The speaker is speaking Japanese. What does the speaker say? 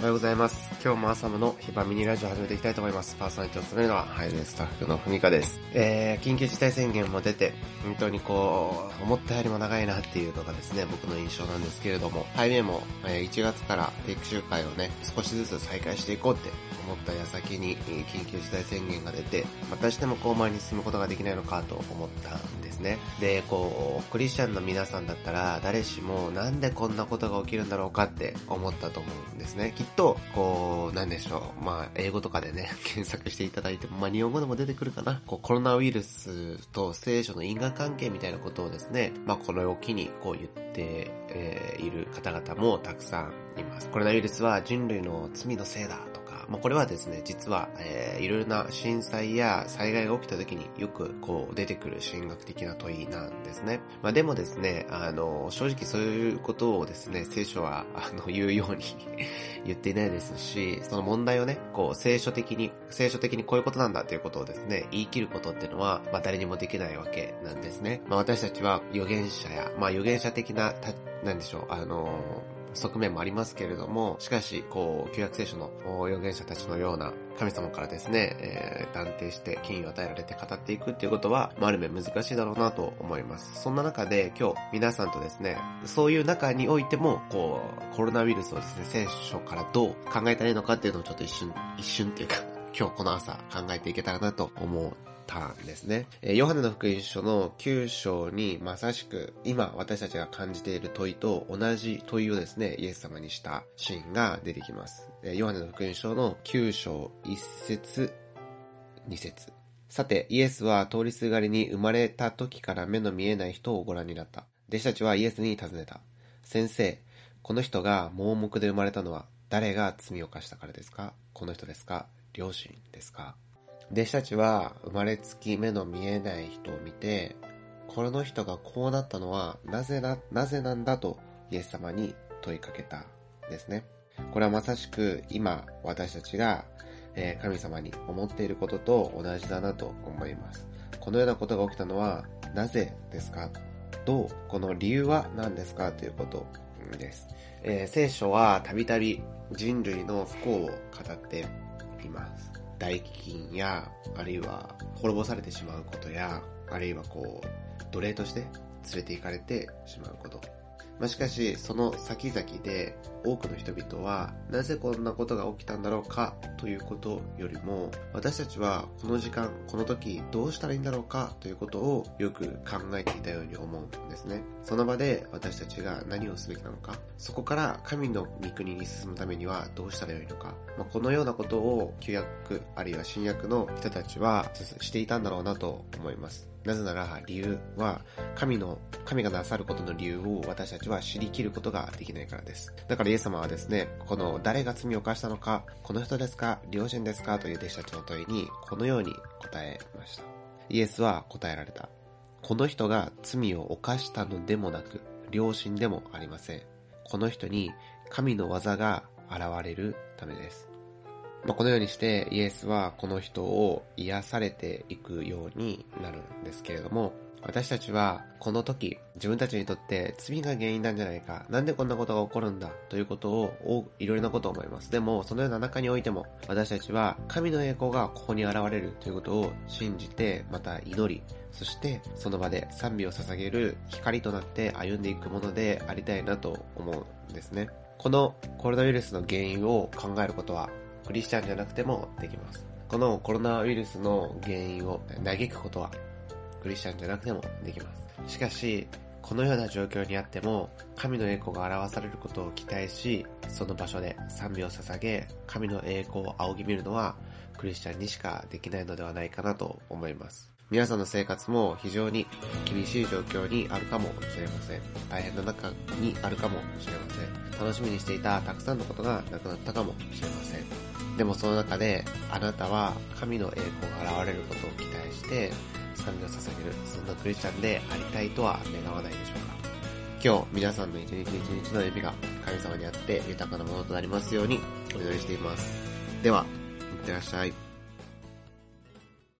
おはようございます。今日も朝のヒバミニラジオ始めていきたいと思います。パーソナリティを務めるのは、ハイレースタッフのふみかです。えー、緊急事態宣言も出て、本当にこう、思ったよりも長いなっていうのがですね、僕の印象なんですけれども、ハイウェイも、えー1月から定期集会をね、少しずつ再開していこうって思った矢先に、えー緊急事態宣言が出て、またしてもこう前に進むことができないのかと思ったんですね。で、こう、クリスチャンの皆さんだったら、誰しもなんでこんなことが起きるんだろうかって思ったと思うんですね。きっと、こう、なんでしょう。まあ、英語とかでね、検索していただいても、まあ、日本語でも出てくるかな。こう、コロナウイルスと聖書の因果関係みたいなことをですね、まあ、このを機にこう言って、えーいる方々もたくさんいます。コロナウイルスは人類の罪のせいだ、まあ、これはですね、実は、えーいろいろな震災や災害が起きた時によくこう出てくる神学的な問いなんですね。まあ、でもですね、あの、正直そういうことをですね、聖書は、あの、言うように 言っていないですし、その問題をね、こう、聖書的に、聖書的にこういうことなんだということをですね、言い切ることっていうのは、まあ、誰にもできないわけなんですね。まあ、私たちは預言者や、まあ、預言者的な、なんでしょう、あの、側面もありますけれども、しかし、こう、旧約聖書の預言者たちのような神様からですね、えー断定して権威を与えられて語っていくっていうことは、まあ、ある面難しいだろうなと思います。そんな中で今日皆さんとですね、そういう中においても、こう、コロナウイルスをですね、聖書からどう考えたらいいのかっていうのをちょっと一瞬、一瞬っていうか、今日この朝考えていけたらなと思うたんですね。えヨハネの福音書の9章にまさしく今私たちが感じている問いと同じ問いをですね、イエス様にしたシーンが出てきます。えヨハネの福音書の9章1節2節さて、イエスは通りすがりに生まれた時から目の見えない人をご覧になった。弟子たちはイエスに尋ねた。先生、この人が盲目で生まれたのは誰が罪を犯したからですか？この人ですか？両親ですか？弟子たちは生まれつき目の見えない人を見て、この人がこうなったのはなぜな、なぜなんだとイエス様に問いかけたですね。これはまさしく今私たちが、神様に思っていることと同じだなと思います。このようなことが起きたのはなぜですか？どうこの理由は何ですかということです。えー聖書はたびたび人類の不幸を語っています。大飢饉や、あるいは滅ぼされてしまうことや、あるいはこう、奴隷として連れて行かれてしまうこと。まあ、しかし、その先々で多くの人々は、なぜこんなことが起きたんだろうかということよりも、私たちはこの時間、この時どうしたらいいんだろうかということをよく考えていたように思うんですね。その場で私たちが何をすべきなのか、そこから神の御国に進むためにはどうしたらよいのか、まあ、このようなことを旧約あるいは新約の人たちはしていたんだろうなと思います。なぜなら理由は神の、神がなさることの理由を私たちは知りきることができないからです。だからイエス様はですね、この誰が罪を犯したのか、この人ですか、両親ですかという弟子たちの問いにこのように答えました。イエスは答えられた。この人が罪を犯したのでもなく、良心でもありません。この人に神の技が現れるためです。まあ、このようにしてイエスはこの人を癒されていくようになるんですけれども、私たちはこの時自分たちにとって罪が原因なんじゃないか、なんでこんなことが起こるんだということをいろいろなことを思います。でもそのような中においても私たちは神の栄光がここに現れるということを信じてまた祈り、そしてその場で賛美を捧げる光となって歩んでいくものでありたいなと思うんですね。このコロナウイルスの原因を考えることはクリスチャンじゃなくてもできます。このコロナウイルスの原因を嘆くことはクリスチャンじゃなくてもできます。しかし、このような状況にあっても、神の栄光が表されることを期待し、その場所で賛美を捧げ、神の栄光を仰ぎ見るのは、クリスチャンにしかできないのではないかなと思います。皆さんの生活も非常に厳しい状況にあるかもしれません。大変な中にあるかもしれません。楽しみにしていたたくさんのことがなくなったかもしれません。でもその中で、あなたは神の栄光が現れることを期待して、賛美を捧げる、そんなクリスチャンでありたいとは願わないでしょうか。今日、皆さんの一日一日の指が神様にあって豊かなものとなりますようにお祈りしています。では、いってらっしゃい。